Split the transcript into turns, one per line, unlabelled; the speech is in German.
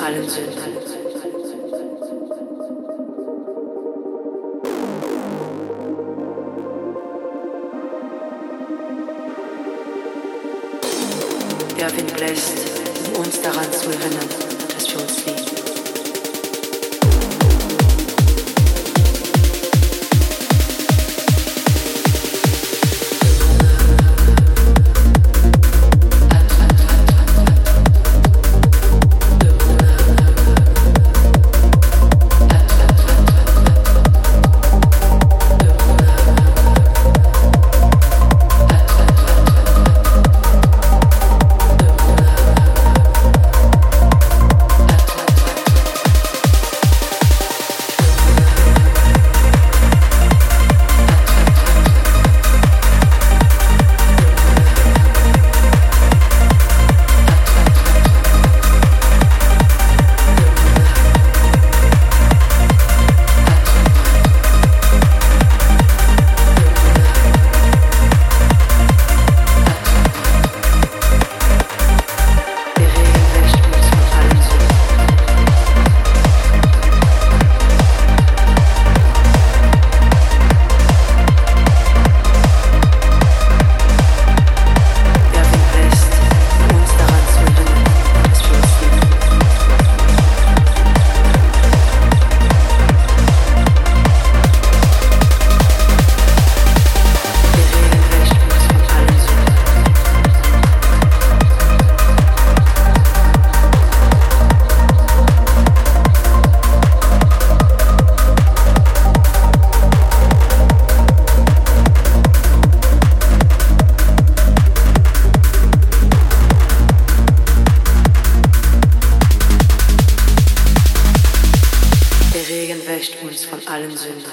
allen Sünden. Der Wind um uns daran zu erinnern, dass wir uns lieben. Regen wäscht uns von allen Sünden.